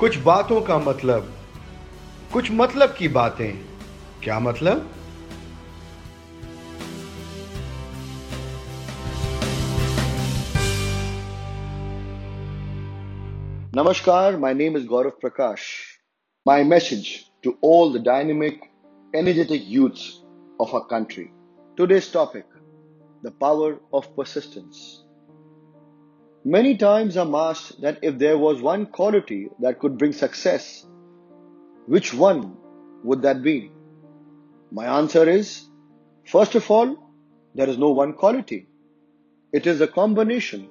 कुछ बातों का मतलब कुछ मतलब की बातें। क्या मतलब? नमस्कार my name is Gaurav Prakash my message to all the dynamic energetic youth of a country today's topic the power of persistence Many times I'm asked that if there was one quality that could bring success, which one would that be? My answer is first of all, there is no one quality, it is a combination.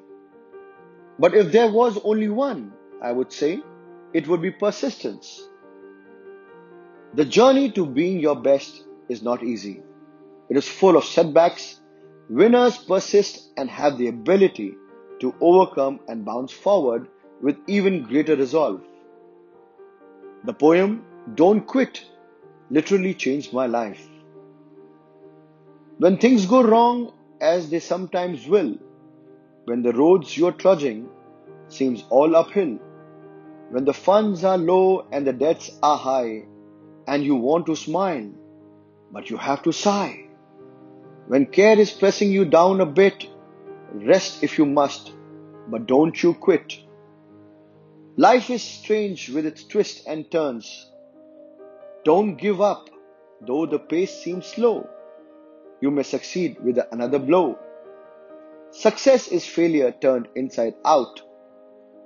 But if there was only one, I would say it would be persistence. The journey to being your best is not easy. It is full of setbacks. Winners persist and have the ability to overcome and bounce forward with even greater resolve. The poem Don't Quit literally changed my life. When things go wrong, as they sometimes will, when the roads you're trudging seems all uphill, when the funds are low and the debts are high, and you want to smile, but you have to sigh. When care is pressing you down a bit, rest if you must, but don't you quit. Life is strange with its twists and turns. Don't give up, though the pace seems slow. You may succeed with another blow. Success is failure turned inside out.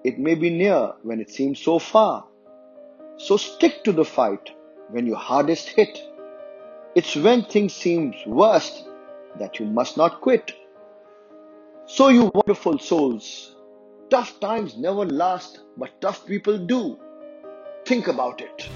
It may be near when it seems so far. So stick to the fight when you're hardest hit. It's when things seem worst that you must not quit. So, you wonderful souls, tough times never last, but tough people do. Think about it.